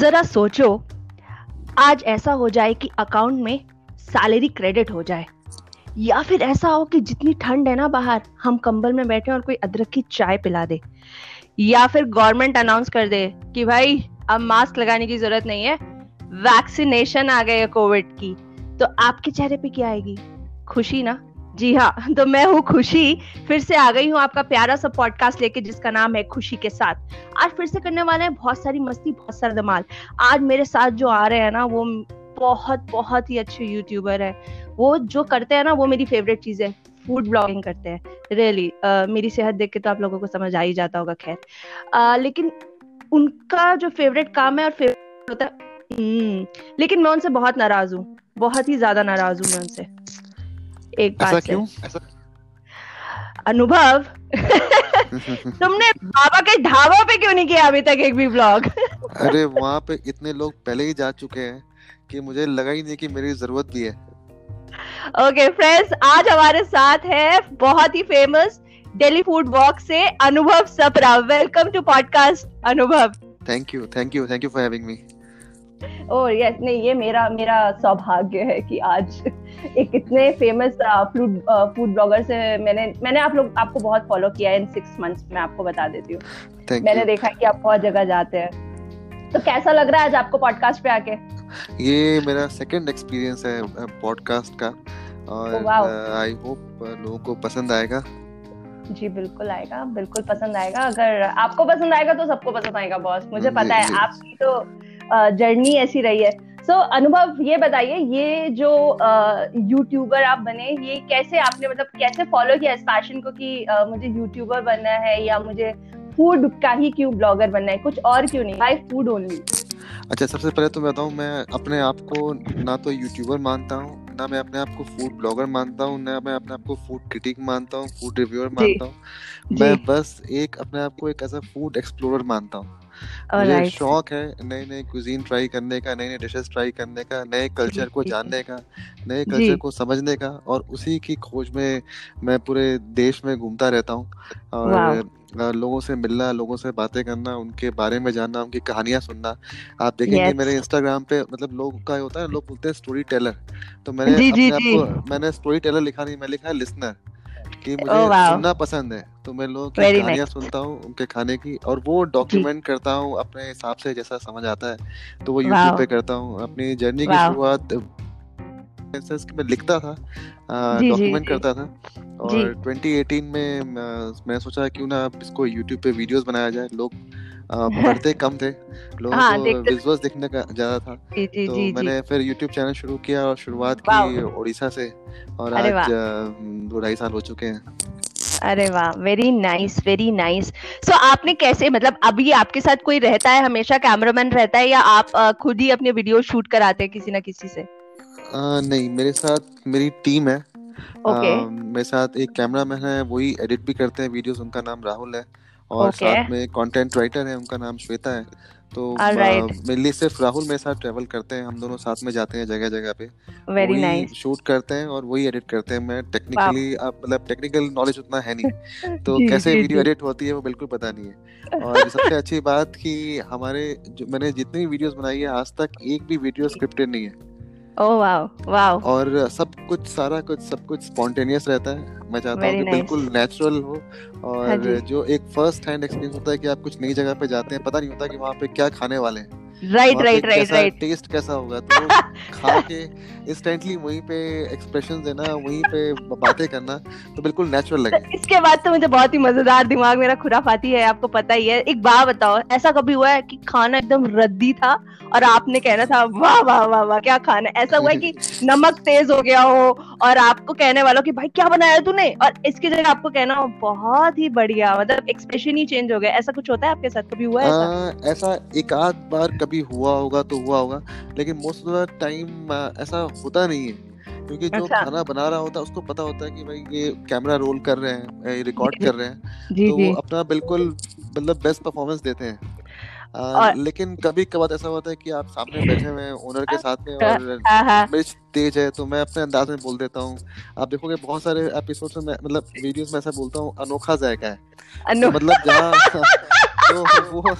जरा सोचो, आज ऐसा हो जाए कि अकाउंट में सैलरी क्रेडिट हो जाए, या फिर ऐसा हो कि जितनी ठंड है ना बाहर, हम कंबल में बैठे और कोई अदरक की चाय पिला दे, या फिर गवर्नमेंट अनाउंस कर दे कि भाई, अब मास्क लगाने की ज़रूरत नहीं है वैक्सीनेशन आ गई है कोविड की तो आपके चेहरे पे क्या आएगी? खुशी ना? जी हाँ तो मैं हूँ खुशी। फिर से आ गई हूँ आपका प्यारा सा पॉडकास्ट लेके जिसका नाम है खुशी के साथ। आज फिर से करने वाले हैं बहुत सारी मस्ती बहुत सारा धमाल। आज मेरे साथ जो आ रहे हैं ना वो बहुत बहुत ही अच्छे यूट्यूबर है। वो जो करते हैं ना वो मेरी फेवरेट चीज़ है फ़ूड ब्लॉगिंग करते हैं। रियली really, uh, मेरी सेहत देख के तो आप लोगों को समझ आ ही जाता होगा खैर। uh, लेकिन उनका जो फेवरेट काम है और फेवरेट होता है हम्म, लेकिन मैं उनसे बहुत नाराज़ हूँ। बहुत ही ज़्यादा नाराज़ हूँ मैं उनसे। एक बात ऐसा क्यों? ऐसा अनुभव? तुमने बाबा के ढाबा पे क्यों नहीं किया अभी तक एक भी ब्लॉग अरे वहाँ पे इतने लोग पहले ही जा चुके हैं कि मुझे लगा ही नहीं कि मेरी ज़रूरत भी है। ओके फ्रेंड्स आज हमारे साथ है बहुत ही फ़ेमस दिल्ली फ़ूड वॉक से Anubhav Sapra. Welcome to podcast Anubhav. Thank you thank you thank you for having me oh yes नहीं ये मेरा मेरा सौभाग्य है कि आज एक इतने फ़ेमस फ़ूड फ़ूड ब्लॉगर से मैंने मैंने आप लोग आपको बहुत फॉलो किया है इन सिक्स मंथ्स मैं आपको बता देती हूँ। मैंने देखा कि आप बहुत जगह जाते हैं। तो कैसा लग रहा है आज आपको पॉडकास्ट पे आके? ये मेरा सेकंड एक्सपीरियंस है पॉडकास्ट का। और आई oh, होप लोगों को पसंद आएगा। जी बिल्कुल आएगा बिल्कुल पसंद आएगा। अगर आपको पसंद आएगा तो सबको पसंद आएगा बॉस मुझे पता है आपकी तो जर्नी ऐसी रही है। सो so, अनुभव ये बताइए ये जो यूट्यूबर आप बने ये कैसे आपने मतलब कैसे फॉलो किया इस पैशन को कि uh, मुझे यूट्यूबर बनना है या मुझे फ़ूड का ही क्यों ब्लॉगर बनना है? कुछ और क्यों नहीं? बाय फ़ूड ओनली अच्छा सबसे पहले तो मैं बताऊँ मैं अपने आप को ना तो यूट्यूबर मानता हूँ ना मैं अपने आप को फ़ूड ब्लॉगर मानता हूँ ना मैं अपने आप को फ़ूड क्रिटिक मानता हूँ फ़ूड रिव्यूअर मानता हूँ। मैं बस एक अपने आप को एक ऐसा फ़ूड एक्सप्लोरर मानता हूँ। मुझे शौक है नए नए कुजीन ट्राई करने का नए नए डिशेस ट्राई करने का नए कल्चर को जानने का नए कल्चर को समझने का और उसी की खोज में मैं पूरे देश में घूमता रहता हूँ और लोगों से मिलना लोगों से बातें करना उनके बारे में जानना उनकी कहानियाँ सुनना। आप देखेंगे yes. मेरे इंस्टाग्राम पे मतलब लोग का होता है लोग बोलते हैं स्टोरी टेलर तो मैंने जी, आप को मैंने स्टोरी टेलर लिखा नहीं मैं लिखा है लिसनर कि मुझे oh, wow. सुनना पसंद है। तो मैं लोगों की कहानियाँ nice. सुनता हूँ उनके खाने की और वो डॉक्यूमेंट करता हूँ अपने हिसाब से जैसा समझ आता है। तो वो यूट्यूब पे करता हूँ अपनी जर्नी की शुरुआत मैं लिखता था डॉक्यूमेंट करता था और 2018 में मैं सोचा क्यों ना इसको यूट्यूब पे वीडियोस बनाया जाए लोग पढ़ते कम थे लोगों हाँ, को विजुअल्स देखने का ज़्यादा था। जी, जी, तो जी, मैंने फिर यूट्यूब चैनल शुरू किया और शुरुआत की उड़ीसा से और आज दो ढाई साल हो चुके हैं। अरे वाह very nice very nice so आपने कैसे मतलब अभी आपके साथ कोई रहता है हमेशा कैमरामैन रहता है या आप खुद ही अपने वीडियो शूट कराते हैं किसी ना किसी से? आ, नहीं मेरे साथ मेरी टीम है। Okay. आ, मेरे साथ एक कैमरामैन है वही एडिट भी करते हैं वीडियोस उनका नाम राहुल है। और okay. साथ में कंटेंट राइटर है उनका नाम श्वेता है। तो मेनली सिर्फ़ राहुल मेरे साथ ट्रेवल करते हैं हम दोनों साथ में जाते हैं जगह जगह पे। Very nice nice. शूट करते हैं और वही एडिट करते हैं। मैं टेक्निकली मतलब टेक्निकल नॉलेज उतना है नहीं। तो जी, कैसे जी, वीडियो एडिट होती है वो बिल्कुल पता नहीं है। और सबसे अच्छी बात कि हमारे जो मैंने जितनी भी वीडियोस बनाई है आज तक एक भी वीडियो स्क्रिप्टेड नहीं है। ओह वाओ वाओ और सब कुछ सारा कुछ सब कुछ स्पॉन्टेनियस रहता है। मैं चाहता हूँ कि nice. बिल्कुल नेचुरल हो और हाँ जो। एक फ़र्स्ट हैंड एक्सपीरियंस होता है कि आप कुछ नई जगह पे जाते हैं पता नहीं होता कि वहाँ पे क्या खाने वाले हैं। Right right right right taste कैसा होगा? तो खा के इंस्टेंटली वहीं पे एक्सप्रेशन देना वहीं पे बातें करना तो बिल्कुल नेचुरल लगे तो इसके बाद तो मुझे बहुत ही मज़ेदार दिमाग मेरा खुराफाती है आपको पता ही है। एक बात बताओ ऐसा कभी हुआ है कि खाना एकदम रद्दी था और आपने कहना था वाह वाह वाह वाह क्या खाना ऐसा हुआ है कि नमक तेज हो गया हो और आपको कहने वालों कि भाई क्या बनाया तूने? और इसकी जगह आपको कहना हो बहुत ही बढ़िया मतलब एक्सप्रेशन ही चेंज हो गया। ऐसा कुछ होता है आपके साथ? कभी हुआ है ऐसा? एक आध बार कभी हुआ होगा तो हुआ होगा लेकिन मोस्ट ऑफ़ द टाइम ऐसा होता नहीं है। क्योंकि जो अच्छा। खाना बना रहा होता है उसको पता होता है कि भाई ये कैमरा रोल कर रहे हैं रिकॉर्ड कर रहे हैं जी, तो वो अपना बिल्कुल मतलब बेस्ट परफॉर्मेंस देते हैं। आ, और, लेकिन कभी कभार ऐसा होता है कि आप सामने बैठे हुए हैं ओनर के साथ में और हाँ, हाँ। मिर्च तेज है तो मैं अपने अंदाज में बोल देता हूँ। आप देखोगे बहुत सारे एपिसोड में मतलब वीडियोस में ऐसा बोलता हूँ अनोखा जायका है। तो मतलब जहाँ तो वो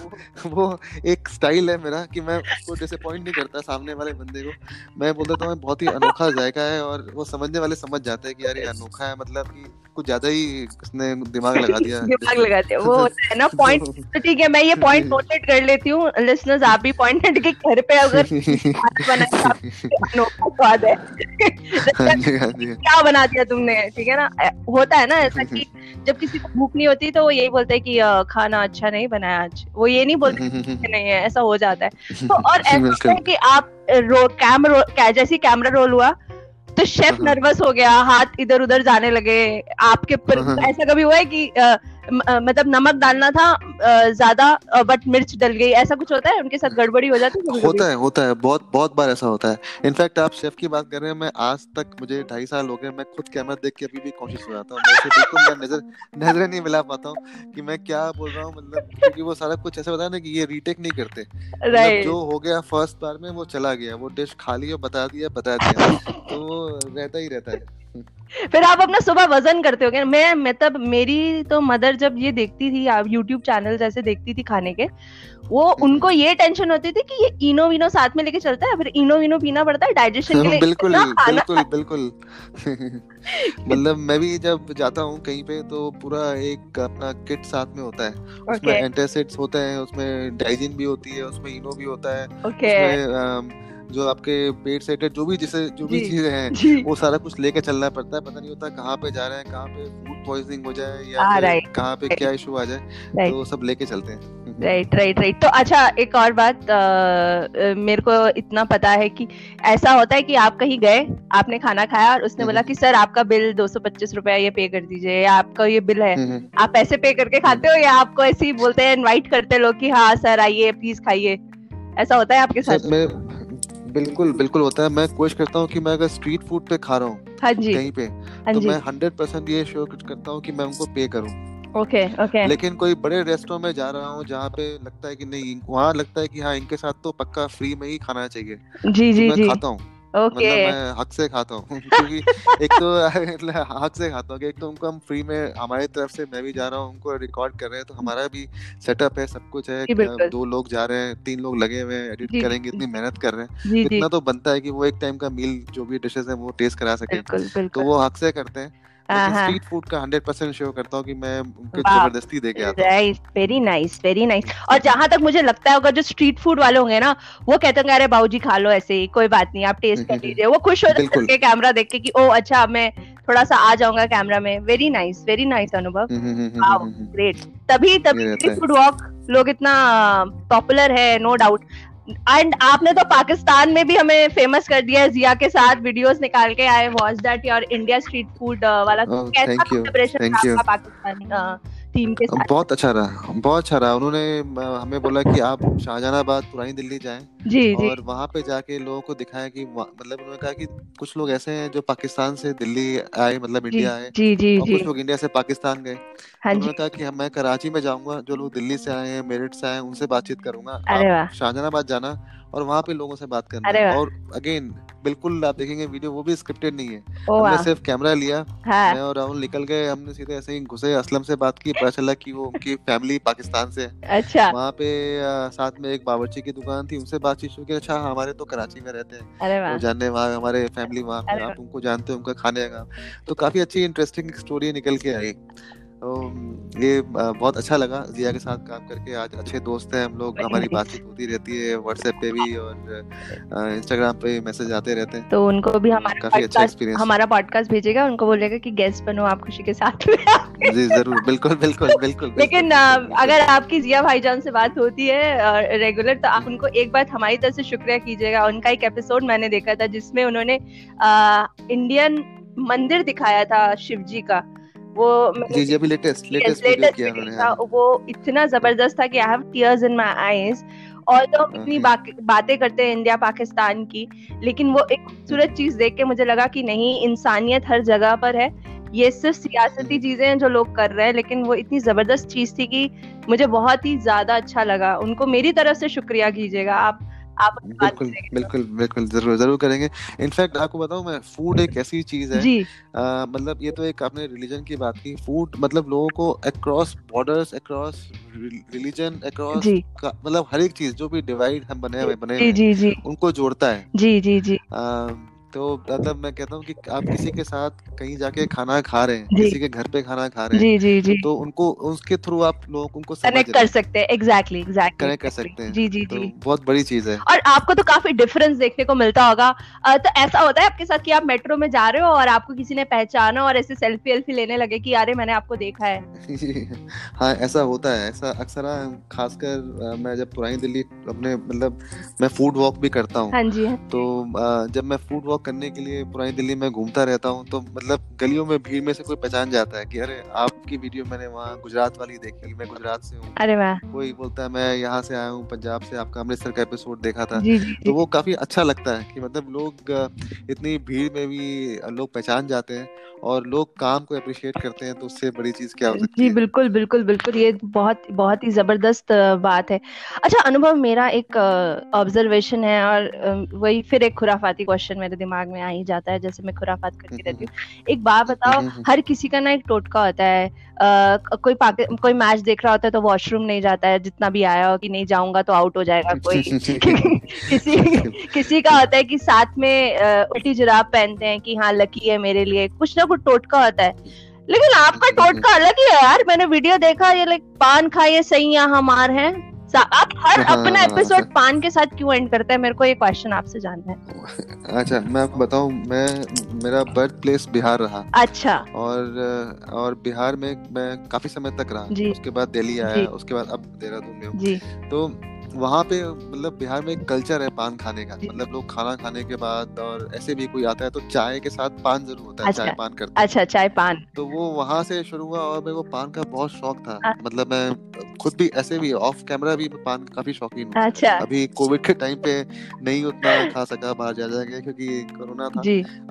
वो एक स्टाइल है मेरा कि मैं उसको डिसअपॉइंट नहीं करता सामने वाले बंदे को। मैं बोल देता हूँ बहुत ही अनोखा जायका है और वो समझने वाले समझ जाते हैं कि यार ये अनोखा है मतलब कि कुछ ज़्यादा ही उसने दिमाग लगा दिया दिमाग लगा दिया। वो है ना पॉइंट तो ठीक है मैं ये पॉइंट नोटेड कर लेती हूँ। लिसनर्स आप भी पॉइंट नोट के घर पे अगर अनोखा स्वाद है। हाँ हाँ क्या बना दिया तुमने ठीक है ना? होता है ना ऐसा कि जब किसी को भूख नहीं होती तो वो यही बोलते हैं कि खाना अच्छा नहीं बनाया आज। वो ये नहीं बोलते नहीं है ऐसा हो जाता है। तो और ऐसा है कि आप रो कैमरा जैसे कैमरा रोल हुआ तो शेफ नर्वस हो गया हाथ इधर उधर जाने लगे आपके पर ऐसा कभी हुआ है कि मतलब नमक डालना था ज़्यादा बट मिर्च डल गई। ऐसा कुछ होता है? उनके साथ गड़बड़ी हो जाती है होता है होता है। बहुत बहुत बार ऐसा होता है। इनफैक्ट आप शेफ की बात कर रहे हैं मैं आज तक मुझे ढाई साल हो गए मैं खुद कैमरा देख के अभी भी कोशिश हो जाता हूँ। बिल्कुल मैं नज़र नज़र नहीं मिला पाता हूँ कि मैं क्या बोल रहा हूँ मतलब क्योंकि वो सारा कुछ ऐसा बताया ना कि ये रीटेक नहीं करते। मतलब जो हो गया फ़र्स्ट बार में वो चला गया। वो डिश खा लिया बता दिया बता दिया। तो रहता ही रहता है। फिर आप अपना सुबह वज़न करते हो मैं मतलब मेरी तो मदर जब ये देखती थी आप यूट्यूब चैनल जैसे देखती थी खाने के वो उनको ये टेंशन होती थी कि ये इनो विनो साथ में लेके चलता है फिर इनो विनो पीना पड़ता है डाइजेशन के लिए बिल्कुल बिल्कुल बिल्कुल। मतलब मैं भी जब जाता हूँ कहीं पे तो पूरा एक अपना किट साथ में होता है। उसमें एंटासिड्स होते हैं उसमें डाइजिन भी होती है उसमें इनो भी होता है उसमें जो आपके पेट से जो भी जिसे जो भी चीज़ें हैं वो सारा कुछ लेके चलना पड़ता है। पता नहीं होता कहाँ पे जा रहे हैं कहाँ पे फ़ूड पॉइजनिंग हो जाए या कहाँ पे क्या इशू आ जाए तो सब लेके चलते हैं। राइट राइट राइट तो अच्छा एक और बात आ, मेरे को इतना पता है कि ऐसा होता है कि आप कहीं गए आपने खाना खाया और उसने बोला कि सर आपका बिल दो सौ पच्चीस रुपया ये पे कर दीजिए या आपका ये बिल है। आप पैसे पे करके खाते हो या आपको ऐसे ही बोलते हैं इनवाइट करते लोग कि हाँ सर आइए प्लीज़ खाइए। ऐसा होता है आपके साथ? बिल्कुल बिल्कुल होता है। मैं कोशिश करता हूँ कि मैं अगर स्ट्रीट फ़ूड पे खा रहा हूँ हाँ जी। कहीं पे हाँ तो जी. मैं हंड्रेड परसेंट ये श्योर करता हूँ कि मैं उनको पे करूँ। ओके ओके लेकिन कोई बड़े रेस्टोरेंट में जा रहा हूँ जहाँ पे लगता है कि नहीं वहाँ लगता है कि हाँ इनके साथ तो पक्का फ्री में ही खाना चाहिए। जी जी तो मैं जी। खाता हूँ। ओके। okay. मतलब मैं हक से खाता हूँ क्योंकि एक तो हक से खाता हूँ एक तो उनको हम फ्री में हमारी तरफ़ से मैं भी जा रहा हूँ उनको रिकॉर्ड कर रहे हैं तो हमारा भी सेटअप है सब कुछ है दो लोग जा रहे हैं तीन लोग लगे हुए हैं एडिट करेंगे इतनी मेहनत कर रहे हैं। इतना तो बनता है कि वो एक टाइम का मील जो भी डिशेज है वो टेस्ट करा सके। तो वो हक से करते हैं। स्ट्रीट फ़ूड का 100% शो करता हूँ कि मैं उनको ज़बरदस्ती दे के आता हूँ। वेरी नाइस वेरी नाइस और जहाँ तक मुझे लगता है अगर जो स्ट्रीट फ़ूड वाले होंगे ना वो कहते हैं अरे बाबूजी खा लो ऐसे ही कोई बात नहीं आप टेस्ट कर लीजिए। वो खुश हो जाते कैमरा देख के कि ओ अच्छा मैं थोड़ा सा आ जाऊँगा कैमरा में। Very nice very nice Anubhav. Great तभी तभी स्ट्रीट फ़ूड वॉक लोग इतना पॉपुलर है नो डाउट एंड आपने तो पाकिस्तान में भी हमें फ़ेमस कर दिया है जिया के साथ वीडियोस निकाल के आए watch that your India street food वाला oh, कैसा कोलैबोरेशन था पाकिस्तान टीम के साथ? बहुत अच्छा रहा बहुत अच्छा रहा। उन्होंने हमें बोला कि आप शाहजहानाबाद पुरानी दिल्ली जाएँ। जी जी। और वहाँ पे जाके लोगों को दिखाया कि मतलब उन्होंने कहा कि कुछ लोग ऐसे हैं जो पाकिस्तान से दिल्ली आए मतलब इंडिया आए जी जी और कुछ लोग इंडिया से पाकिस्तान गए। हाँ उन्होंने कहा कि मैं कराची में जाऊँगा जो लोग दिल्ली से आए हैं मेरठ से आए हैं उनसे बातचीत करूँगा। शाहजहानाबाद जाना और वहाँ पे लोगों से बात करना। और अगेन बिल्कुल आप देखेंगे वीडियो वो भी स्क्रिप्टेड नहीं है। हमने सिर्फ़ कैमरा लिया हाँ। मैं और राहुल निकल गए हमने सीधे ऐसे ही घुसे असलम से बात की पता चला कि वो उनकी फैमिली पाकिस्तान से अच्छा। वहाँ पे साथ में एक बावर्ची की दुकान थी उनसे बातचीत की अच्छा हमारे तो कराची में रहते हैं। तो जानने वहाँ हमारे फैमिली वहाँ आप उनको जानते हो उनका खाने का। तो काफ़ी अच्छी इंटरेस्टिंग स्टोरी निकल के आई। तो ये बहुत अच्छा लगा जिया के साथ काम करके। आज अच्छे दोस्त हैं हम लोग हमारी बातचीत होती रहती है व्हाट्सएप पे भी और इंस्टाग्राम पे मैसेज आते रहते हैं। तो उनको भी हमारा काफ़ी अच्छा एक्सपीरियंस हमारा पॉडकास्ट भेजेगा उनको बोलेगा कि गेस्ट बनो आप खुशी के साथ में जी ज़रूर बिल्कुल बिल्कुल बिल्कुल लेकिन अगर आपकी जिया भाईजान से बात होती है रेगुलर तो आप उनको एक बार हमारी तरफ़ से शुक्रिया कीजिएगा। उनका एक एपिसोड मैंने देखा था जिसमें उन्होंने इंडियन मंदिर दिखाया था शिव जी का। वो जी जी अभी लेटेस्ट लेटेस्ट वीडियो किया उन्होंने हाँ। वो इतना ज़बरदस्त था कि I have tears in my eyes और तो हम इतनी बातें करते हैं इंडिया पाकिस्तान की लेकिन वो एक खूबसूरत चीज़ देख के मुझे लगा कि नहीं इंसानियत हर जगह पर है ये सिर्फ़ सियासती। चीज़ें हैं जो लोग कर रहे हैं लेकिन वो इतनी ज़बरदस्त चीज़ थी कि मुझे बहुत ही ज़्यादा अच्छा लगा उनको मेरी तरफ़ से शुक्रिया कीजिएगा आप आप बिल्कुल बिल्कुल बिल्कुल ज़रूर ज़रूर करेंगे। इनफैक्ट आपको बताऊँ मैं फ़ूड एक ऐसी चीज़ है मतलब ये तो एक आपने रिलीजन की बात की फ़ूड मतलब लोगों को across borders across religion across मतलब हर एक चीज़ जो भी डिवाइड हम बने हुए बने हुए उनको जोड़ता है। जी जी जी। तो मतलब मैं कहता हूँ कि आप किसी के साथ कहीं जाके खाना खा रहे हैं किसी के घर पे खाना खा रहे हैं जी जी जी। तो उनको उसके थ्रू आप लोग उनको कनेक्ट कर सकते हैं। एग्जैक्टली एग्जैक्टली कनेक्ट कर सकते हैं। जी जी तो जी। बहुत बड़ी चीज़ है। और आपको तो काफ़ी डिफरेंस देखने को मिलता होगा। तो ऐसा होता है आपके साथ कि आप मेट्रो में जा रहे हो और आपको किसी ने पहचाना और ऐसे सेल्फी वेल्फी लेने लगे कि अरे मैंने आपको देखा है। हाँ ऐसा होता है। ऐसा अक्सर खासकर मैं जब पुरानी दिल्ली अपने मतलब मैं फ़ूड वॉक भी करता हूँ। हाँ जी हाँ तो जब मैं फ़ूड वॉक करने के लिए पुरानी दिल्ली में घूमता रहता हूँ तो मतलब गलियों में, भीड़ में से कोई पहचान जाता है कि अरे आपकी वीडियो मैंने वहाँ गुजरात वाली देखी। मैं गुजरात से हूँ। अरे वाह। कोई बोलता है मैं यहाँ से आया हूँ पंजाब से आपका अमृतसर का एपिसोड देखा था। जी, जी, तो वो काफ़ी अच्छा लगता है कि मतलब लोग इतनी भीड़ में भी लोग पहचान जाते हैं और लोग काम को अप्रिशिएट करते हैं तो उससे बड़ी चीज़ क्या हो सकती जी है? बिल्कुल बिल्कुल बिल्कुल। ये बहुत बहुत ही ज़बरदस्त बात है। अच्छा अनुभव मेरा एक ऑब्जर्वेशन है और वही फिर एक खुराफाती क्वेश्चन मेरे दिमाग में आ ही जाता है जैसे मैं खुराफात करती रहती हूँ। एक बात बताओ हर किसी का ना एक टोटका होता है। आ, कोई कोई मैच देख रहा होता है तो वॉशरूम नहीं जाता है जितना भी आया हो कि नहीं जाऊँगा तो आउट हो जाएगा कोई। किसी किसी का होता है कि साथ में उल्टी जुराब पहनते हैं कि हाँ लकी है मेरे लिए। कुछ ना कुछ टोटका होता है। लेकिन आपका टोटका अलग ही है यार। मैंने वीडियो देखा ये लाइक पान खाइए सही यहाँ हमार है। आप हर हाँ, अपना एपिसोड हाँ। पान के साथ क्यों एंड करते हैं? मेरे को ये क्वेश्चन आपसे जानना है। अच्छा मैं आपको बताऊँ मैं मेरा बर्थ प्लेस बिहार रहा। अच्छा। और और बिहार में मैं काफ़ी समय तक रहा। उसके बाद दिल्ली आया उसके बाद अब देहरादून में हूँ। तो वहाँ पे मतलब बिहार में एक कल्चर है पान खाने का। मतलब लोग खाना खाने के बाद और ऐसे भी कोई आता है तो चाय के साथ पान ज़रूर होता है अच्छा, चाय पान करते अच्छा चाय पान। तो वो वहाँ से शुरू हुआ और मेरे को पान का बहुत शौक था। आ, मतलब मैं खुद भी ऐसे भी ऑफ़ कैमरा भी पान काफ़ी शौकीन हूँ। अच्छा। अभी कोविड के टाइम पे नहीं उतना खा सका बाहर जा जाके क्योंकि कोरोना था।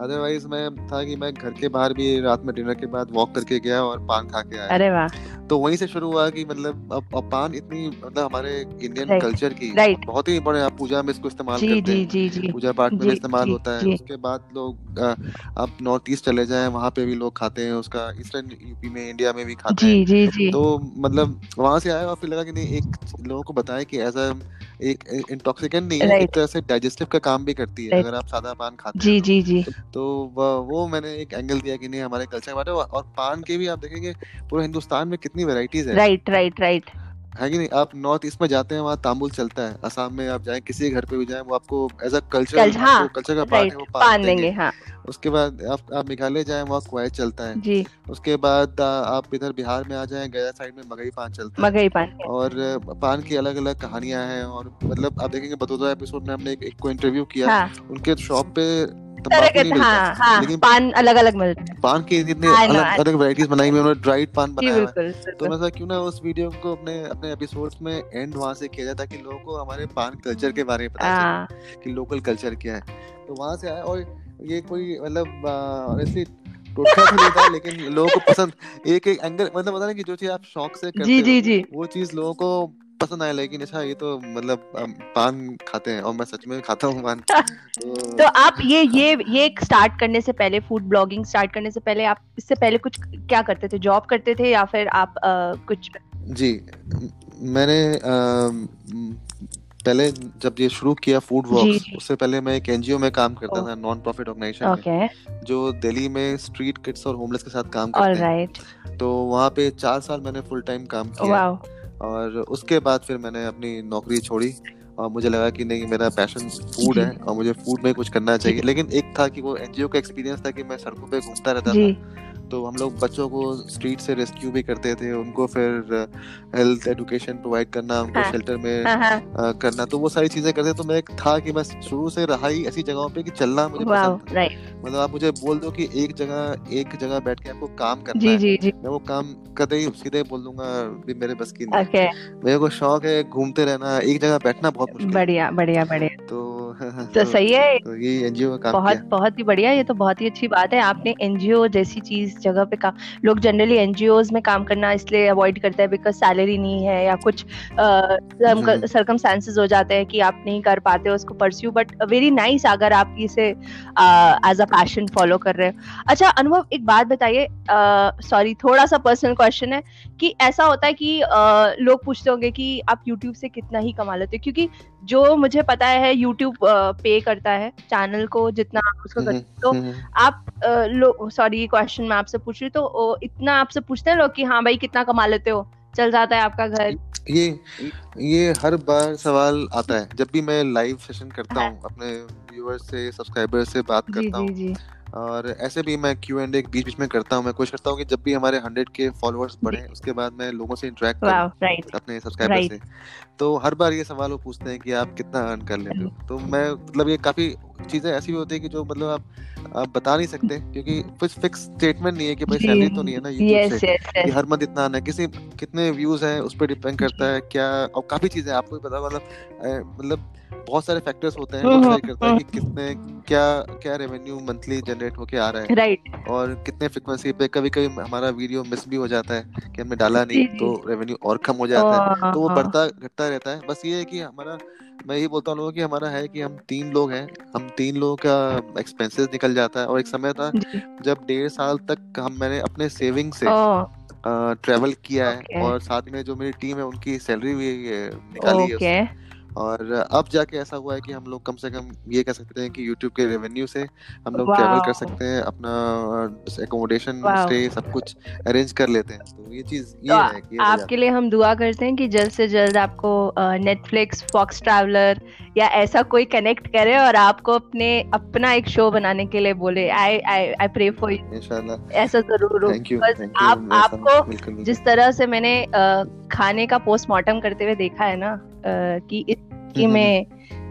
अदरवाइज़ मैं था कि मैं घर के बाहर भी रात में डिनर के बाद वॉक करके गया और पान खा के आया। अरे वाह। तो वहीं से शुरू हुआ कि मतलब अब, अब पान इतनी मतलब हमारे इंडियन कल्चर की। Right. बहुत ही बड़े आप पूजा में इसको इस्तेमाल करते हैं। जी, जी, पूजा पाठ में इस्तेमाल होता है। उसके बाद लोग आप नॉर्थ ईस्ट चले जाएँ वहाँ पे भी लोग खाते हैं। उसका ईस्टर्न यूपी में इंडिया में भी खाते हैं। जी, जी. तो मतलब वहाँ से आया और फिर लगा कि नहीं एक लोगों को बताया कि एज अ एक इंटॉक्सिकेंट नहीं है एक तरह से डाइजेस्टिव का काम भी करती है। अगर आप सादा पान खाते जी, हैं जी जी। तो वो मैंने एक एंगल दिया कि नहीं हमारे कल्चर के बारे और पान के भी आप देखेंगे पूरे हिंदुस्तान में कितनी वेराइटीज है। राइट राइट राइट है कि नहीं? आप नॉर्थ ईस्ट में जाते हैं वहाँ तांबुल चलता है। असम में आप जाए किसी घर पे भी जाए वो आपको एज अ कल्चर कल्चर का पार्ट है वो पान देंगे। हाँ. उसके बाद आप आप मेघालय जाए वहाँ क्वाइट चलता है। जी। उसके बाद आप इधर बिहार में आ जाए गया साइड में मगई पान चलता है। मगई पान और पान की अलग अलग कहानियाँ हैं और मतलब आप देखेंगे बतौदा एपिसोड में हमने एक, एक को इंटरव्यू किया। हाँ. उनके शॉप पे हाँ, हाँ, पान अलग अलग मिलते। हैं पान के इतने अलग अलग वैरायटीज बनाई हुई उन्होंने ड्राइड पान बनाया है। तो मैं क्यों ना उस वीडियो को अपने अपने एपिसोड्स में एंड वहाँ से किया जाता कि लोगों को हमारे पान कल्चर के बारे में पता चले हाँ। कि लोकल कल्चर क्या है। तो वहाँ से आया और ये कोई मतलब ऑनेस्टली टोटका तो लेकिन लोगों को पसंद एक एक एंगल मतलब पता कि जो चीज़ आप शौक से करते जी, जी, जी. वो चीज़ लोगों को पसंद आया लेकिन अच्छा ये तो मतलब पान खाते हैं और मैं सच में खाता हूँ पान। तो, तो आप ये ये ये स्टार्ट करने से पहले फ़ूड ब्लॉगिंग स्टार्ट करने से पहले आप इससे पहले कुछ क्या करते थे? जॉब करते थे या फिर आप आ, कुछ जी मैंने आ, पहले जब ये शुरू किया फ़ूड वॉक्स उससे पहले मैं एक एनजीओ में काम करता था नॉन प्रॉफिट ऑर्गेनाइजेशन जो दिल्ली में स्ट्रीट किड्स और होमलेस के साथ काम करते हैं। तो वहाँ पे चार साल मैंने फुल टाइम काम किया। और उसके बाद फिर मैंने अपनी नौकरी छोड़ी। और मुझे लगा कि नहीं, मेरा पैशन फ़ूड है और मुझे फ़ूड में कुछ करना चाहिए। लेकिन एक था कि वो एनजीओ का एक्सपीरियंस था कि मैं सड़कों पे घूमता रहता था। तो हम लोग बच्चों को स्ट्रीट से रेस्क्यू भी करते थे उनको फिर हेल्थ एजुकेशन प्रोवाइड करना उनको हाँ, शेल्टर में हाँ, हाँ. करना। तो वो सारी चीज़ें करते तो मैं था कि मैं शुरू से रहा ही ऐसी जगहों पे कि चलना मुझे पसंद मतलब आप मुझे बोल दो कि एक जगह एक जगह बैठ के आपको काम करना जी, है। जी, जी. मैं वो काम कदे ही सीधे बोल दूँगा भी मेरे बस की नहीं मेरे को शौक है घूमते रहना एक जगह बैठना बहुत मुश्किल बढ़िया बढ़िया बढ़िया। तो तो सही है। तो ये एनजीओ का काम बहुत किया। बहुत ही बढ़िया ये तो बहुत ही अच्छी बात है। आपने एनजीओ जैसी चीज़ जगह पे काम लोग जनरली एनजीओ में काम करना इसलिए अवॉइड करते हैं बिकॉज़ सैलरी नहीं है या कुछ सरकमस्टांसेस हो जाते हैं कि आप नहीं कर पाते हो उसको परस्यू बट वेरी नाइस अगर आप इसे एज अ पैशन फॉलो कर रहे हो। अच्छा अनुभव एक बात बताइए सॉरी थोड़ा सा पर्सनल क्वेश्चन है कि ऐसा होता है कि uh, लोग पूछते होंगे कि आप यूट्यूब से कितना ही कमा लेते हो क्योंकि जो मुझे पता है यूट्यूब पे करता है चैनल को जितना आप उसको हम्म, करते तो आप लोग सॉरी क्वेश्चन मैं आपसे पूछ रही हूँ तो इतना आपसे पूछते हैं लोग कि हाँ भाई कितना कमा लेते हो? चल जाता है आपका घर। ये ये हर बार सवाल आता है। जब भी मैं लाइव सेशन करता हाँ। हूँ अपने व्यूअर्स से सब्सक्राइबर से बात करता हूँ और ऐसे भी मैं क्यू एंड बीच बीच में करता हूँ। मैं कोशिश करता हूँ कि जब भी हमारे हंड्रेड के फॉलोअर्स बढ़े उसके बाद मैं लोगों से इंटरेक्ट वाह करूँ राइट अपने सब्सक्राइबर राइट से। तो हर बार ये सवाल वो पूछते हैं कि आप कितना अर्न कर लेते हो? तो मैं मतलब ये काफ़ी चीज़ें ऐसी भी होती है कि जो मतलब आप आप बता नहीं सकते क्योंकि कुछ फिक्स स्टेटमेंट नहीं है कि भाई सैलरी तो नहीं है ना यूट्यूब यस से यस कि हर मंथ इतना आना है। किसी कितने व्यूज़ हैं उस पर डिपेंड करता है क्या और काफ़ी चीज़ें आपको भी पता मतलब मतलब बहुत सारे फैक्टर्स होते हैं वो हम्म, डिसाइड करता है कि कितने क्या क्या रेवेन्यू मंथली जनरेट होके आ रहा है। राइट और कितने फ्रिक्वेंसी पे कभी कभी हमारा वीडियो मिस भी हो जाता है कि हमने डाला नहीं तो रेवेन्यू और कम हो जाता है। तो वो हाँ। बढ़ता घटता रहता है। बस ये है कि हमारा मैं यही बोलता हूँ लोगों को हमारा है कि हम तीन लोग हैं। हम तीन लोगों का एक्सपेंसेस निकल जाता है। और एक समय था जब डेढ़ साल तक हम मैंने अपने सेविंग से ट्रेवल किया है और साथ में जो मेरी टीम है उनकी सैलरी भी निकाली है और अब जाके ऐसा हुआ है कि हम लोग कम से कम ये कह सकते हैं कि YouTube के रेवेन्यू से हम लोग ट्रैवल कर सकते हैं अपना एकोमोडेशन स्टे सब कुछ अरेंज कर लेते हैं। तो ये चीज़ तो ये आ- है कि आपके लिए हम दुआ करते हैं कि जल्द से जल्द आपको नेटफ्लिक्स फॉक्स ट्रैवलर या ऐसा कोई कनेक्ट करे और आपको अपने अपना एक शो बनाने के लिए बोले। I I I pray for you इंशाल्लाह। ऐसा ज़रूर हो। बस आप आपको जिस तरह से मैंने खाने का पोस्टमार्टम करते हुए देखा है ना कि इसकी हम्म, हम्म, में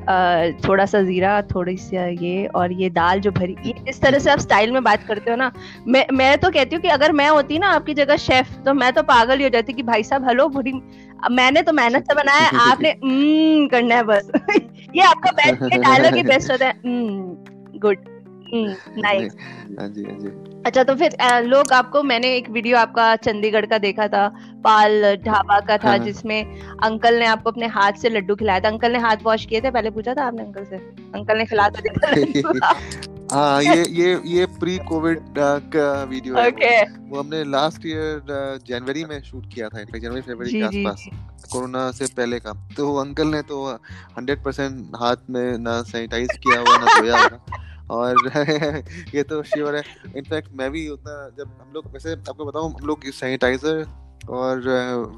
अ, थोड़ा सा जीरा थोड़ी सी ये और ये दाल जो भरी ये इस तरह से आप स्टाइल में बात करते हो ना मैं मैं तो कहती हूँ कि अगर मैं होती ना आपकी जगह शेफ तो मैं तो पागल ही हो जाती कि भाई साहब हेलो बड़ी मैंने तो मेहनत से बनाया है, आपने "हम्म" करना है बस। ये आपका बेस्ट डायलॉग ही बेस्ट होता है। गुड। नाइस हाँ जी हाँ जी। अच्छा तो फिर लोग आपको मैंने एक वीडियो आपका चंडीगढ़ का देखा था पाल ढाबा का था हाँ जिसमें अंकल ने आपको अपने हाथ से लड्डू खिलाया था। अंकल ने हाथ वॉश किए थे? पहले पूछा था आपने अंकल से? अंकल ने खिला तो दिया हाँ ये ये ये प्री कोविड का वीडियो है। वो वो हमने लास्ट ईयर जनवरी में शूट किया था इनफैक्ट जनवरी फरवरी के आसपास। कोरोना से पहले का। तो अंकल ने तो हंड्रेड परसेंट हाथ में ना सैनिटाइज किया हुआ ना धोया होगा और ये तो श्योर है। इनफैक्ट मैं भी उतना जब हम लोग वैसे आपको बताऊँ हम लोग सैनिटाइजर और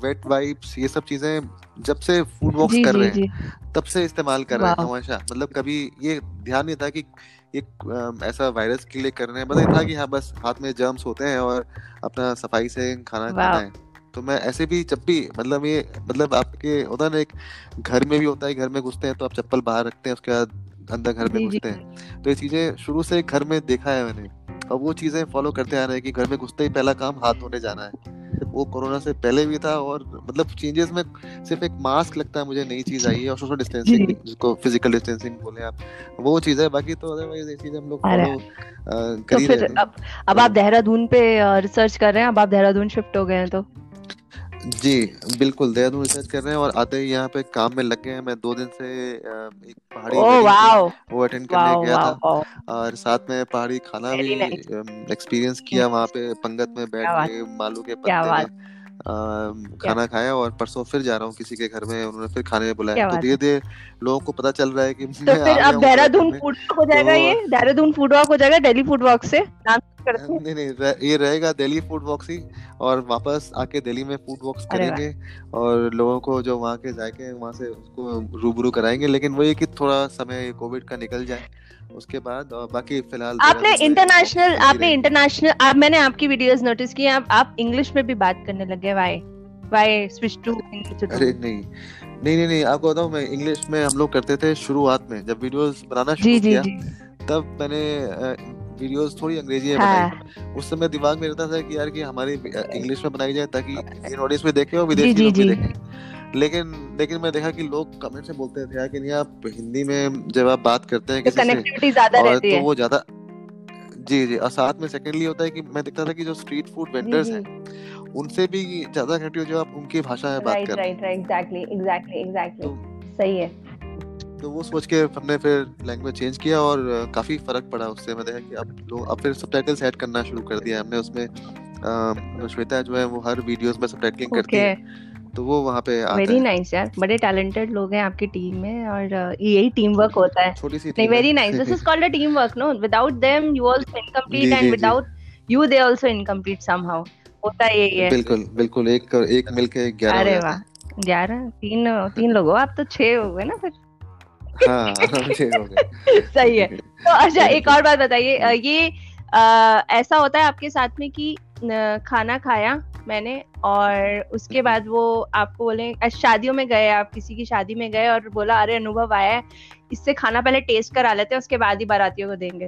वेट वाइप्स ये सब चीज़ें जब से फ़ूड वॉक्स कर जी रहे हैं तब से इस्तेमाल कर रहे हैं हमेशा मतलब कभी ये ध्यान नहीं था कि ये अम, ऐसा वायरस के लिए कर रहे हैं ये था कि हाँ बस हाथ में जर्म्स होते हैं और अपना सफ़ाई से खाना खाना है। तो मैं ऐसे भी जब भी मतलब ये मतलब आपके होता है ना एक घर में भी होता है घर में घुसते हैं तो आप चप्पल बाहर रखते हैं उसके बाद अंदर घर में घुसते हैं। तो ये चीज़ें शुरू से घर में देखा है मैंने। और वो चीज़ें फॉलो करते आ रहे हैं कि घर में घुसते ही पहला काम हाथ धोने जाना है। वो कोरोना से पहले भी था और मतलब चेंजेस में सिर्फ़ एक मास्क लगता है मुझे नई चीज़ आई है और सोशल डिस्टेंसिंग जिसको फ़िज़िकल डिस्टेंसिंग बोले आप वो चीज़ है। बाकी तो अदरवाइज़ ये चीज़ हम लोग फॉलो तो कर ही रहे अब अब आप देहरादून पे रिसर्च कर रहे हैं अब आप देहरादून शिफ्ट हो गए हैं तो? जी बिल्कुल देहरादून रिसर्च कर रहे हैं और आते ही यहाँ पे काम में लग गए हैं। मैं दो दिन से एक पहाड़ी वो अटेंड करने गया था। और साथ में पहाड़ी खाना भी एक्सपीरियंस किया वहाँ पे पंगत में बैठ के मालू के पत्ते में खाना खाया और परसों फिर जा रहा हूँ किसी के घर में उन्होंने फिर खाने में बुलाया। तो धीरे धीरे लोगों को पता चल रहा है कि तो मैं फिर अब देहरादून फ़ूड वॉक हो जाएगा तो ये? देहरादून फ़ूड वॉक हो जाएगा दिल्ली फ़ूड वॉक से? नाम करते नहीं नहीं रह, ये रहेगा दिल्ली फ़ूड वॉक्स ही और वापस आके दिल्ली में फ़ूड वॉक्स करेंगे और लोगों को जो वहाँ के जायके हैं वहाँ से उसको रूबरू कराएँगे। लेकिन वही कि थोड़ा समय कोविड का निकल जाए उसके बाद और बाकी फ़िलहाल आपने इंटरनेशनल आपने इंटरनेशनल आप मैंने आपकी वीडियोस नोटिस की आप आप इंग्लिश में भी बात करने लगे why why switch to English अरे नहीं नहीं नहीं नहीं आपको बताऊँ मैं इंग्लिश में हम लोग करते थे शुरुआत में। जब वीडियोस बनाना शुरू किया तब मैंने वीडियोस थोड़ी अंग्रेज़ी में हाँ। बनाई उस समय दिमाग में रहता था कि यार कि हमारी इंग्लिश में बनाई जाए ताकि इंडियन ऑडियंस भी देखे और विदेशी लोग भी देखें। लेकिन लेकिन मैं देखा कि लोग कमेंट से बोलते थे यार कि नहीं आप हिंदी में जब आप बात करते हैं तो किसी ज़्यादा रहती तो है। वो ज़्यादा जी जी और साथ में सेकेंडली होता है कि मैं देखता था कि जो स्ट्रीट फ़ूड वेंडर्स हैं उनसे भी ज़्यादा कनेक्टिव जो आप उनकी भाषा में बात कर right right exactly exactly exactly सही है। तो वो सोच के हमने फिर लैंग्वेज चेंज किया और काफ़ी फ़र्क पड़ा उससे। मैं देखा कि अब लोग अब फिर सबटाइटल्स ऐड करना शुरू कर दिया हमने उसमें। श्वेता जो है वो हर वीडियोस में सबटाइटलिंग करती है। तो वो वहाँ पे आता वेरी नाइस यार। बड़े टैलेंटेड लोग हैं आपकी टीम में और यही टीम वर्क होता है। छोटी सी नहीं very nice this is called a team work no without them you also incomplete and without you they also incomplete somehow होता यही है। बिल्कुल बिल्कुल। एक एक मिलके 11 अरे वाह। 11 तीन तीन लोग हो? आप तो 6 हो गए ना फिर। हाँ सही है। तो अच्छा एक और बात बताइए ये आ, ऐसा होता है आपके साथ में कि खाना खाया मैंने और उसके बाद वो आपको बोले शादियों में गए आप किसी की शादी में गए और बोला अरे अनुभव आया है इससे खाना पहले टेस्ट करा लेते हैं उसके बाद ही बारातियों को देंगे।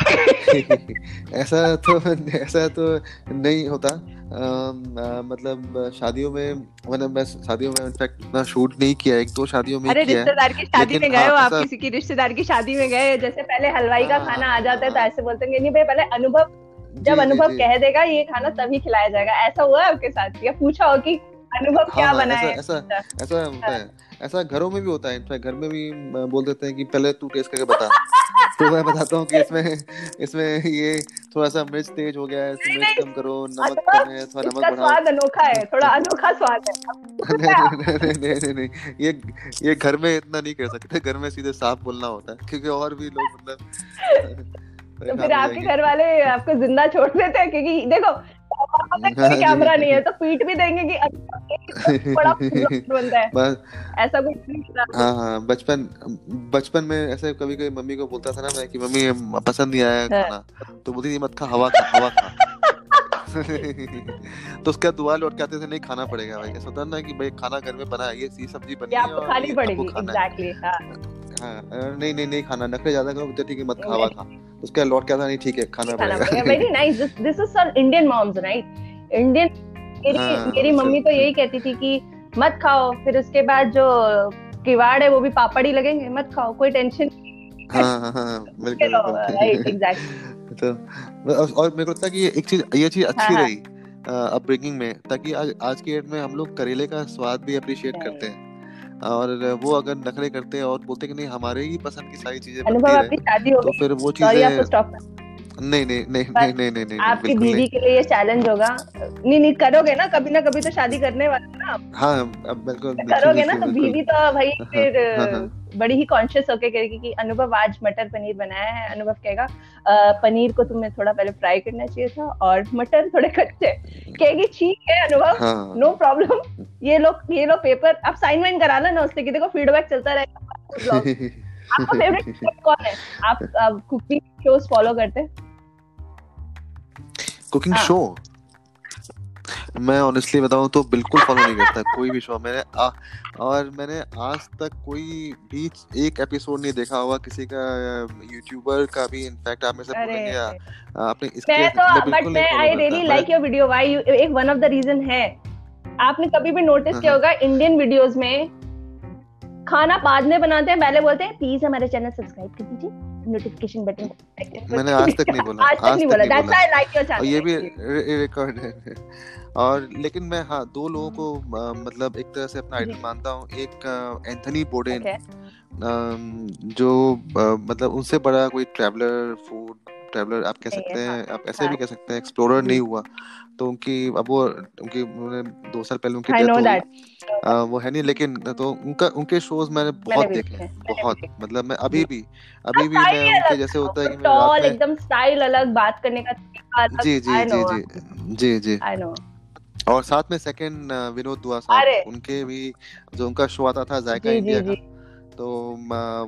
ऐसा तो ऐसा तो नहीं होता। आ, आ, मतलब शादियों में मैंने मैं शादियों में इनफैक्ट इतना शूट नहीं किया एक दो शादियों में अरे रिश्तेदार की शादी में गए हो आप किसी की रिश्तेदार की शादी में गए जैसे पहले हलवाई का खाना आ जाता है तो ऐसे बोलते हैं नहीं भाई पहले अनुभव जब अनुभव कह देगा ये खाना तभी खिलाया जाएगा। ऐसा हुआ है आपके साथ? या पूछा हो कि अनुभव हाँ, क्या बना है? ऐसा ऐसा होता है। ऐसा घरों में भी होता है इनफैक्ट घर में भी बोल देते हैं कि पहले तू टेस्ट करके बता। तो मैं बताता हूँ कि इसमें इसमें ये थोड़ा सा मिर्च तेज हो गया है इसमें मिर्च कम करो नमक कम है थोड़ा नमक बढ़ाओ। स्वाद अनोखा है थोड़ा अनोखा स्वाद है। नहीं नहीं नहीं नहीं ये ये घर में इतना नहीं कर सकते घर में सीधे साफ़ बोलना होता है क्योंकि और भी लोग मतलब तो फिर आपके घर वाले आपको ज़िंदा छोड़ देते हैं क्योंकि देखो कैमरा नहीं है तो पीट भी देंगे कि बड़ा बनता है। ऐसा कुछ हाँ हाँ बचपन बचपन में ऐसे कभी कभी मम्मी को बोलता था ना मैं कि मम्मी पसंद नहीं आया हाँ। खाना तो बोलती थी मत खा हवा खा हवा खा। तो उसके बाद दुआ लौट के आते थे नहीं खाना पड़ेगा भाई। ऐसा होता ना कि भाई खाना घर में बना है ये सी सब्ज़ी बनी है खानी पड़ेगी एग्जैक्टली हाँ। हाँ नहीं नहीं नहीं खाना नखरे ज़्यादा करो तो ठीक है मत खावा खा। उसके लौट के आता नहीं ठीक है खाना पड़ेगा। Very nice this is sir Indian moms right Indian मेरी हाँ, मम्मी तो यही कहती थी कि मत खाओ फिर उसके बाद जो किवाड़ है वो भी पापड़ ही लगेंगे मत खाओ कोई टेंशन हाँ हाँ हाँ बिल्कुल राइट एग्जैक्टली तो और मेरे को लगता है कि एक चीज़ ये चीज़ अच्छी हाँ, रही अपब्रिंगिंग में ताकि आज आज के डेट में हम लोग करेले का स्वाद भी अप्रिशिएट करते हैं। और वो अगर नखरे करते हैं और बोलते कि नहीं हमारे ही पसंद की सारी चीज़ें बनती है तो फिर वो चीज़ें नहीं नहीं नहीं नहीं नहीं नहीं नहीं आपकी बीवी के लिए ये चैलेंज होगा। नहीं नहीं करोगे ना कभी ना कभी तो शादी करने वाले ना हाँ बिल्कुल करोगे ना तो बीवी तो भाई हाँ, फिर हाँ, हाँ। बड़ी ही कॉन्शियस होके कहेगी कि अनुभव आज मटर पनीर बनाया है। अनुभव कहेगा पनीर को तुम्हें थोड़ा पहले फ्राई करना चाहिए था और मटर थोड़े कच्चे कहेगी ठीक है अनुभव नो प्रॉब्लम ये लोग ये लोग पेपर आप साइन वाइन करा लो ना उससे कि देखो फीडबैक चलता रहेगा। आपका फेवरेट कौन है? आप कुकिंग शोज़ फॉलो करते हैं? Cooking show? हाँ। मैं ऑनेस्टली बताऊँ तो बिल्कुल फॉलो नहीं करता कोई भी शो मैंने आ, और मैंने आज तक कोई भी एक एपिसोड नहीं देखा हुआ किसी का यूट्यूबर का भी इनफैक्ट आप में से बोलेंगे आपने इसके मैं तो बट मैं I really like your video why एक वन ऑफ़ द रीजन है। आपने कभी भी नोटिस किया हाँ, हाँ। होगा इंडियन वीडियोस में खाना बाद में बनाते हैं पहले बोलते हैं प्लीज़ हमारे चैनल सब्सक्राइब कर दीजिए। नोटिफिकेशन बटन मैंने आज तक नहीं बोला आज तक नहीं बोला that's I like your channel ये भी रिकॉर्ड है। और लेकिन मैं हाँ दो लोगों को मतलब एक तरह से अपना आइडल मानता हूँ। एक एंथनी बोडेन जो मतलब उनसे बड़ा कोई ट्रैवलर फ़ूड ट्रैवलर आप कह सकते हैं आप ऐसे भी कह सकते हैं एक्सप्लोरर नहीं हुआ। तो उनकी अब वो उनकी उन्होंने दो साल पहले उनकी डेथ हो गई। वो है नहीं लेकिन तो उनका उनके शोज़ मैंने बहुत देखे हैं बहुत मतलब मैं अभी भी अभी भी मैं उनके जैसे होता है कि मैं रात में एकदम स्टाइल अलग बात करने का जी जी जी जी जी जी। आई नो और साथ में सेकंड विनोद दुआ साहब उनके भी जो उनका शो आता था जायका इंडिया का। तो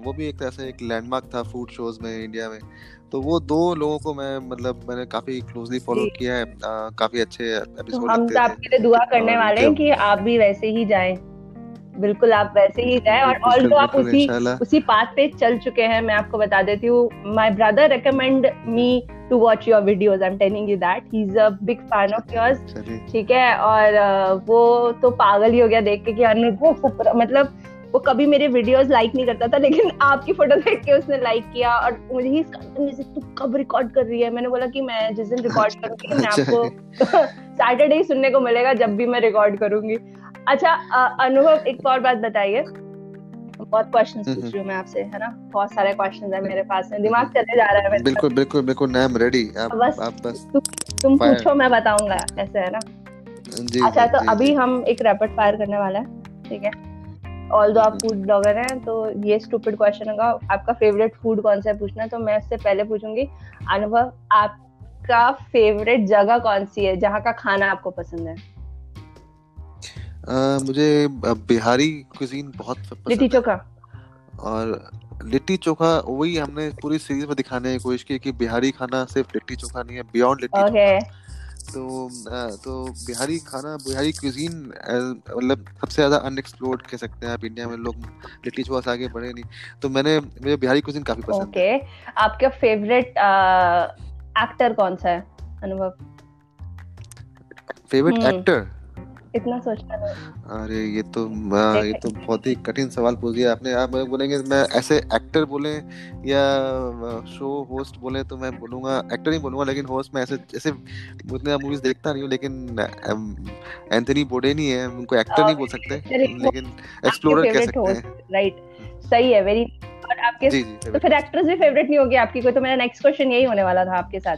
वो भी एक तरह से एक लैंडमार्क था फ़ूड शोज़ में इंडिया में। तो वो दो लोगों को मैं मतलब मैंने काफ़ी क्लोजली फॉलो किया है। आ, काफ़ी अच्छे एपिसोड तो हम तो आपके लिए दुआ करने वाले हैं कि आप भी वैसे ही जाएँ। बिल्कुल आप वैसे ही जाए और ऑल्सो आप उसी उसी पाथ पे चल चुके हैं मैं आपको बता देती हूँ my brother recommend me to watch your videos I am telling you that he is a big fan of yours ठीक है और वो तो पागल ही हो गया देख के कि मतलब वो कभी मेरे वीडियोस लाइक नहीं करता था लेकिन आपकी फ़ोटो देख के उसने लाइक किया और मुझे ही से तू कब रिकॉर्ड कर रही है? मैंने बोला कि मैं जिस दिन रिकॉर्ड करूँगी मैं अच्छा आपको सैटरडे ही सुनने को मिलेगा जब भी मैं रिकॉर्ड करूँगी। अच्छा अनुभव एक और बात बताइए। बहुत क्वेश्चंस पूछ रही हूँ मैं आपसे है ना? बहुत सारे क्वेश्चंस है मेरे पास में। दिमाग चले जा रहा है बिल्कुल बिल्कुल बिल्कुल आई एम रेडी आप बस, आप बस तु, तुम पूछो मैं बताऊँगा ऐसे है ना? जी, अच्छा तो अभी हम एक रैपिड फायर करने वाला है ठीक है? ऑल दो आप फ़ूड ब्लॉगर हैं तो ये स्टूपिड क्वेश्चन होगा। आपका फेवरेट फ़ूड कौन सा है पूछना? तो मैं इससे पहले पूछूँगी अनुभव आपका फेवरेट जगह कौन सी है जहाँ का खाना आपको पसंद है? आ, मुझे बिहारी कुजीन बहुत पसंद लिट्टी चोखा। और लिट्टी चोखा वही हमने पूरी सीरीज़ में दिखाने की कोशिश की कि बिहारी खाना सिर्फ़ लिट्टी चोखा नहीं है बियॉन्ड लिट्टी okay. तो तो बिहारी खाना बिहारी क्यूजीन मतलब सबसे ज़्यादा अनएक्सप्लोर्ड कह सकते हैं आप इंडिया में लोग लिट्टी चोखा आगे बढ़े नहीं। तो मैंने मुझे बिहारी क्यूजीन काफ़ी पसंद ओके okay. आपका फेवरेट एक्टर कौन सा है अनुभव? फेवरेट एक्टर इतना सोचना अरे ये तो आ, ये तो बहुत ही कठिन सवाल पूछ दिया आपने। आप बोलेंगे मैं ऐसे एक्टर बोले या शो होस्ट बोले तो मैं बोलूँगा एक्टर ही बोलूँगा लेकिन होस्ट मैं ऐसे ऐसे उतने मूवीज़ देखता नहीं हूँ लेकिन एंथनी बोडेनी है उनको एक्टर नहीं बोल सकते लेकिन एक्सप्लोरर कह सकते हैं। राइट सही है वेरी और आपके तो फिर एक्ट्रेस भी फेवरेट नहीं होगी आपकी कोई तो मेरा नेक्स्ट क्वेश्चन यही होने वाला था आपके साथ।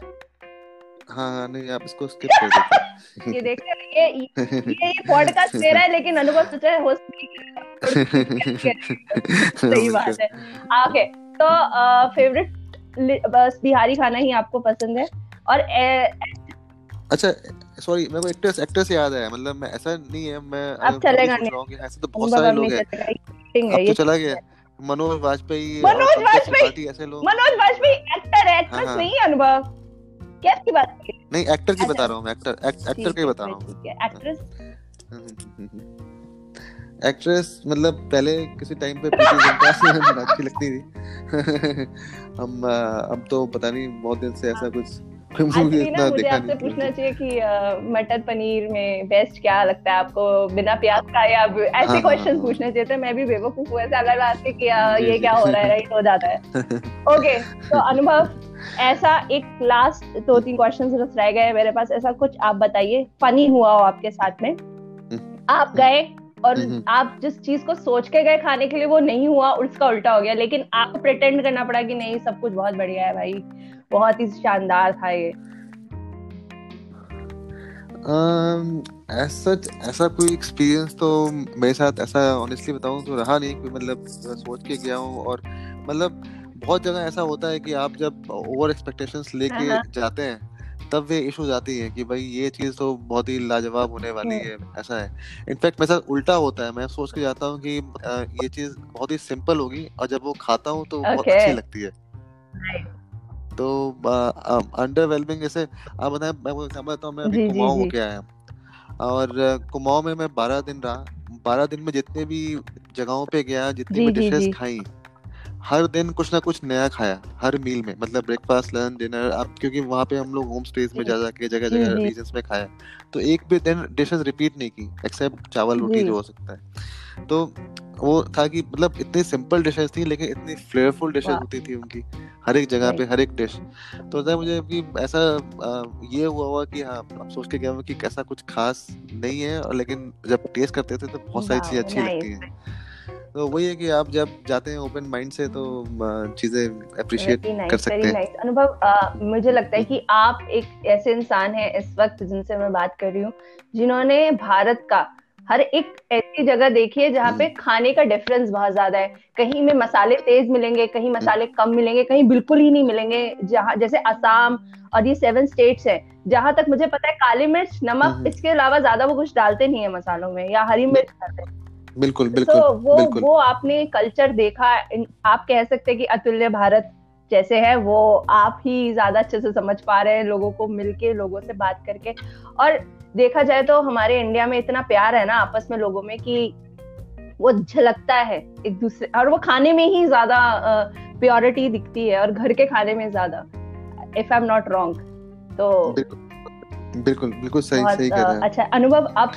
हाँ हाँ नहीं आप इसको स्किप कर दीजिए। ये देख ये ये ये पॉडकास्ट मेरा है लेकिन अनुभव सोचा है होस्ट सही बात है। ओके तो फेवरेट बस बिहारी खाना ही आपको पसंद है। और अच्छा सॉरी मेरे को एक्ट्रेस एक्ट्रेस याद है मतलब मैं ऐसा नहीं है मैं अब चलेगा नहीं। ऐसे तो बहुत सारे लोग हैं। अब तो चला गया। मनोज वाजपेयी मनोज वाजपेयी ऐसे लोग मनोज वाजपेयी एक्टर है एक्ट्रेस हाँ, हाँ। नहीं अनुभव। क्या की बात नहीं एक्टर की बता रहा हूँ एक्टर एक्टर की बता रहा हूँ। एक्ट्रेस एक्ट्रेस मतलब पहले किसी टाइम पे प्रीति जिंटा से अच्छी लगती थी। हम अब तो पता नहीं बहुत दिन से ऐसा कुछ मुझे आपसे पूछना चाहिए कि मटर पनीर में बेस्ट क्या लगता है आपको? बिना प्याज का या ऐसे क्वेश्चन हाँ, हाँ, पूछने चाहिए थे मैं भी बेवकूफ़ हुआ ऐसे अगर आके कि ये क्या हो रहा है राइट हो जाता है। ओके तो अनुभव ऐसा एक लास्ट दो तीन क्वेश्चन रह गए मेरे पास ऐसा कुछ आप बताइए फनी हुआ हो आपके साथ में? आप गए और आप जिस चीज़ को सोच के गए खाने के लिए वो नहीं हुआ उसका उल्टा हो गया लेकिन आपको प्रिटेंड करना पड़ा कि नहीं सब कुछ बहुत बढ़िया है भाई। बहुत ही शानदार था ये। ऐसा ऐसा कोई एक्सपीरियंस तो मेरे साथ ऐसा ऑनेस्टली बताऊँ तो रहा नहीं कि मतलब सोच के गया हूँ और मतलब बहुत जगह ऐसा होता है कि आप जब ओवर एक्सपेक्टेशंस लेके हाँ, हाँ। जाते हैं तब वे इशू आती है कि भाई ये चीज़ तो बहुत ही लाजवाब होने वाली है ऐसा है। इनफैक्ट मेरे साथ उल्टा होता है। मैं सोच के जाता हूँ कि ये चीज़ बहुत ही सिंपल होगी और जब वो खाता हूँ तो बहुत अच्छी लगती है। तो अंडरवेलमिंग जैसे आप बताएँ मैं बताता हूँ मैं अभी कुमाऊं होके आया और कुमाऊँ में मैं बारह दिन रहा। बारह दिन में जितने भी जगहों पे गया जितनी भी डिशेस खाई हर दिन कुछ ना कुछ नया खाया हर मील में। मतलब ब्रेकफास्ट लंच डिनर अब क्योंकि वहाँ पे हम लोग होम स्टेज में जा। जाके जगह जगह रीजन में खाया। तो एक भी दिन डिशेस रिपीट नहीं की एक्सेप्ट चावल रोटी जो हो सकता है। तो वो था कि मतलब इतनी सिंपल डिशेस थी लेकिन इतनी फ्लेवरफुल डिशेस होती थी उनकी हर एक जगह पे हर एक डिश तो होता है मुझे कि ऐसा ये हुआ हुआ कि हाँ अब सोच के गया कि कैसा कुछ खास नहीं है और लेकिन जब टेस्ट करते थे तो बहुत सारी चीज़ें अच्छी लगती हैं। तो वही है कि आप जब जाते हैं ओपन माइंड से तो चीज़ें अप्रिशिएट कर सकते हैं। अनुभव मुझे लगता है कि आप एक ऐसे इंसान हैं इस वक्त जिनसे मैं बात कर रही हूँ जिन्होंने भारत का हर एक ऐसी जगह देखिए जहाँ पे हम्म। खाने का डिफरेंस बहुत ज़्यादा है कहीं में मसाले तेज मिलेंगे कहीं। मसाले कम मिलेंगे कहीं बिल्कुल ही नहीं मिलेंगे जहाँ जैसे असम और ये सेवन स्टेट्स है जहाँ तक मुझे पता है काली मिर्च नमक हम्म, इसके अलावा ज़्यादा वो कुछ डालते नहीं है मसालों में या हरी मिर्च डालते हैं बिल्कुल बिल्कुल तो वो बिल्कुल. वो आपने कल्चर देखा आप कह सकते हैं कि अतुल्य भारत जैसे है वो आप ही ज़्यादा अच्छे से समझ पा रहे हैं लोगों को मिलके लोगों से बात करके और देखा जाए तो हमारे इंडिया में इतना प्यार है ना आपस में लोगों में कि वो झलकता है एक दूसरे और वो खाने में ही ज़्यादा प्योरिटी दिखती है और घर के खाने में ज़्यादा if I am not wrong तो बिल्कुल बिल्कुल सही सही कह रहे हैं। अच्छा अनुभव आप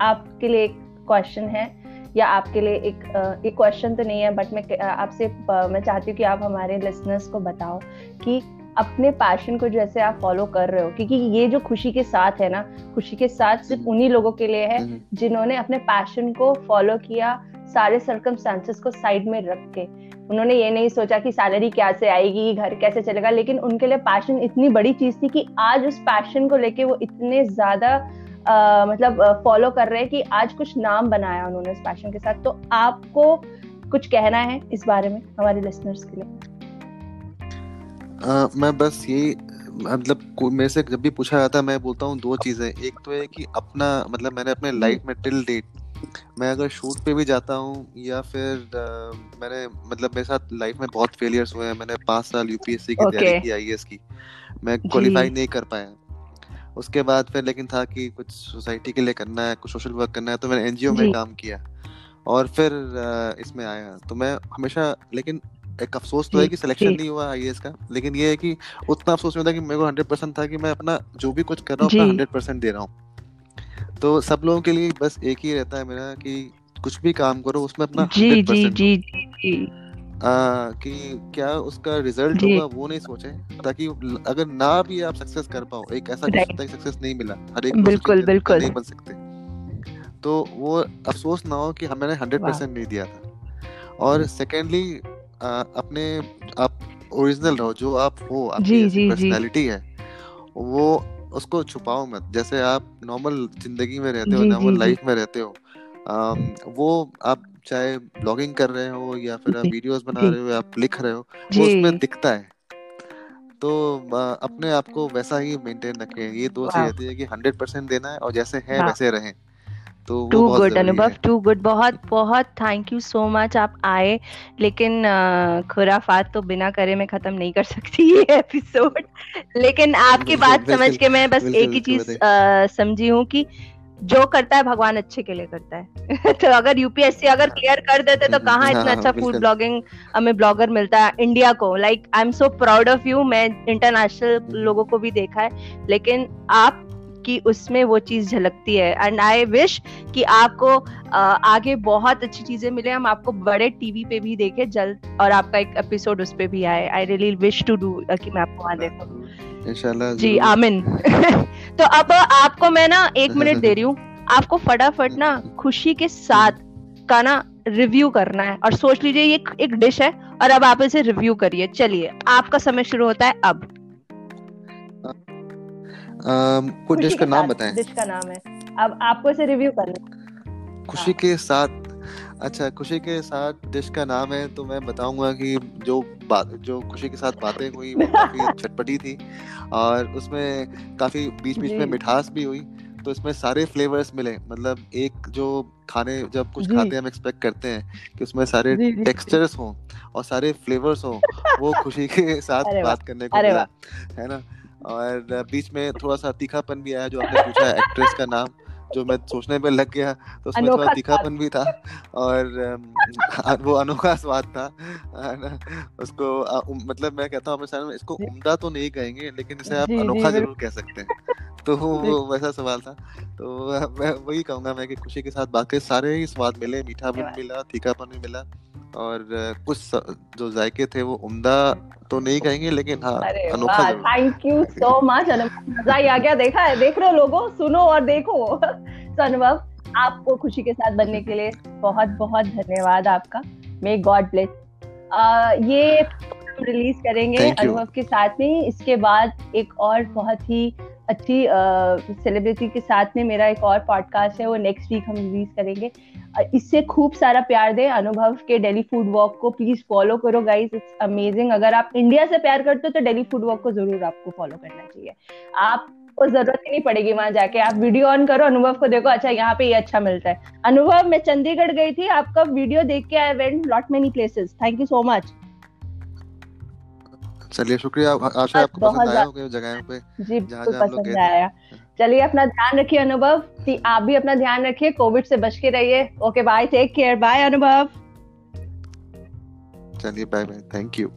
आपके लिए एक क्वेश्चन है या आपके लिए एक एक क्वेश्चन तो नहीं है बट मैं आपसे मैं चाहती हूँ कि आप हमारे लिसनर्स को बताओ कि अपने पैशन को जैसे आप फॉलो कर रहे हो क्योंकि ये जो खुशी के साथ है ना खुशी के साथ सिर्फ़ उन्हीं लोगों के लिए है हम्म। जिन्होंने अपने पैशन को फॉलो किया सारे सर्कमस्टांसेस को साइड में रख के। उन्होंने ये नहीं सोचा कि सैलरी क्या से आएगी घर कैसे चलेगा लेकिन उनके लिए पैशन इतनी बड़ी चीज़ थी कि आज उस पैशन को लेके वो इतने ज़्यादा uh, मतलब फॉलो uh, कर रहे हैं कि आज कुछ नाम बनाया उन्होंने उस पैशन के साथ। तो आपको कुछ कहना है इस बारे में हमारे लिसनर्स के लिए? आ, मैं बस ये मतलब मेरे से जब भी पूछा जाता है मैं बोलता हूँ दो चीज़ें। एक तो है कि अपना मतलब मैंने अपने लाइफ में टिल डेट मैं अगर शूट पे भी जाता हूँ या फिर आ, मैंने मतलब मेरे साथ लाइफ में बहुत फेलियर्स हुए हैं। मैंने पाँच साल यूपीएससी की तैयारी की आईएएस की। मैं क्वालिफाई नहीं कर पाया। उसके बाद फिर लेकिन था कि कुछ सोसाइटी के लिए करना है कुछ सोशल वर्क करना है तो मैंने एनजीओ में काम किया। और फिर इसमें आया। तो मैं हमेशा लेकिन एक अफसोस तो है कि सिलेक्शन नहीं हुआ आईएएस का लेकिन ये है कि उतना अफसोस नहीं था कि मेरे को हंड्रेड परसेंट था कि मैं अपना जो भी कुछ कर रहा हूँ अपना हंड्रेड परसेंट दे रहा हूँ। तो सब लोगों के लिए बस एक ही रहता है मेरा कि कुछ भी काम करो उसमें अपना जी जी जी जी आ, कि क्या उसका रिज़ल्ट होगा वो नहीं सोचे ताकि अगर ना भी आप सक्सेस कर पाओ एक ऐसा सक्सेस नहीं मिला हर एक बिल्कुल बिल्कुल। नहीं बन सकते। तो वो अफसोस ना हो कि हमने हंड्रेड परसेंट नहीं दिया था। और सेकेंडली अपने आप ओरिजिनल रहो जो आप हो आपकी पर्सनालिटी है वो उसको छुपाओ मत। जैसे आप नॉर्मल ज़िंदगी में रहते हो नॉर्मल लाइफ में रहते हो आ, वो आप चाहे ब्लॉगिंग कर रहे हो या फिर आप वीडियोस बना रहे हो या आप लिख रहे हो वो उसमें दिखता है। तो अपने आप को वैसा ही मेंटेन रखें। ये दो चीज़ रहती है कि हंड्रेड परसेंट देना है और जैसे है हाँ. वैसे रहें। तो too good Anubhav too good बहुत बहुत थैंक यू सो मच आप आए लेकिन खुराफात तो बिना करे मैं खत्म नहीं कर सकती ये एपिसोड लेकिन आपकी बात समझ के मैं बस एक ही चीज़ समझी हूँ कि जो करता है भगवान अच्छे के लिए करता है। तो अगर यूपीएससी अगर क्लियर कर देते तो कहाँ इतना हाँ, अच्छा फ़ूड ब्लॉगिंग हमें ब्लॉगर मिलता है इंडिया को। Like I am so proud of you मैं इंटरनेशनल लोगों को भी देखा है। लेकिन आप कि उसमें वो चीज़ झलकती है। एंड आई विश कि आपको आगे बहुत अच्छी चीज़ें मिले। हम आपको बड़े टीवी पे भी देखे जल्द और आपका एक एपिसोड उस पे भी आए। I really wish to do कि मैं आपको वहाँ देखूँ इंशाल्लाह जी आमिन। तो अब आपको मैं ना एक मिनट दे रही हूँ। आपको फटाफट ना खुशी के साथ का ना रिव्यू करना है। और सोच लीजिए ये एक डिश है और अब आप इसे रिव्यू करिए। चलिए आपका समय शुरू होता है अब। कोई डिश का नाम बताएँ। डिश का नाम है। अब आपको इसे रिव्यू करना खुशी हाँ। के साथ अच्छा खुशी के साथ डिश का नाम है तो मैं बताऊँगा कि जो बात जो खुशी के साथ बातें हुई वो काफ़ी चटपटी थी और उसमें काफ़ी बीच बीच में मिठास भी हुई तो इसमें सारे फ्लेवर्स मिले मतलब एक जो खाने जब कुछ खाते हैं हम एक्सपेक्ट करते हैं कि उसमें सारे टेक्सचर्स हों और सारे फ्लेवर्स हों वो खुशी के साथ बात करने को मिला है ना? और बीच में थोड़ा सा तीखापन भी आया जो आपने पूछा एक्ट्रेस का नाम जो मैं सोचने में लग गया तो उसमें थोड़ा तीखापन भी था और वो अनोखा स्वाद था उसको मतलब मैं कहता हूँ इसको उम्दा तो नहीं कहेंगे लेकिन इसे आप अनोखा ज़रूर कह सकते हैं। तो वो वैसा सवाल था। तो मैं वही कहूँगा मैं कि खुशी के साथ बाकी सारे ही स्वाद मिले मीठा भी मिला तीखापन भी मिला और कुछ जो जायके थे वो उम्दा तो नहीं कहेंगे लेकिन हाँ अनोखा थैंक यू सो मच मज़ा ही आ गया। देखा है देख रहे हो लोगों सुनो और देखो। अनुभव आपको खुशी के साथ बनने के लिए बहुत बहुत धन्यवाद आपका। मे गॉड ब्लेस ये रिलीज़ करेंगे अनुभव के साथ में। इसके बाद एक और बहुत ही अच्छी सेलिब्रिटी के साथ में मेरा एक और पॉडकास्ट है, वो नेक्स्ट वीक हम रिलीज़ करेंगे। इससे खूब सारा प्यार दे अनुभव के डेली फ़ूड वॉक को। प्लीज़ फॉलो करो गाइज़ इट्स अमेजिंग अगर आप इंडिया से प्यार करते हो तो डेली फ़ूड वॉक को ज़रूर आपको फॉलो करना चाहिए। आप, को ज़रूरत ही नहीं पड़ेगी वहाँ जाके। आप वीडियो ऑन करो, अनुभव को देखो अच्छा यहाँ पे ये अच्छा मिलता है। अनुभव, मैं चंडीगढ़ गई थी, आपका वीडियो देख के I went lot many places thank you so much चलिए शुक्रिया। आशा आपको पसंद आया होगा जगह पे जी बिल्कुल पसंद आया। चलिए अपना ध्यान रखिए अनुभव। आप भी अपना ध्यान रखिए कोविड से बच के रहिए। Okay bye take care bye Anubhav. चलिए बाय बाय थैंक यू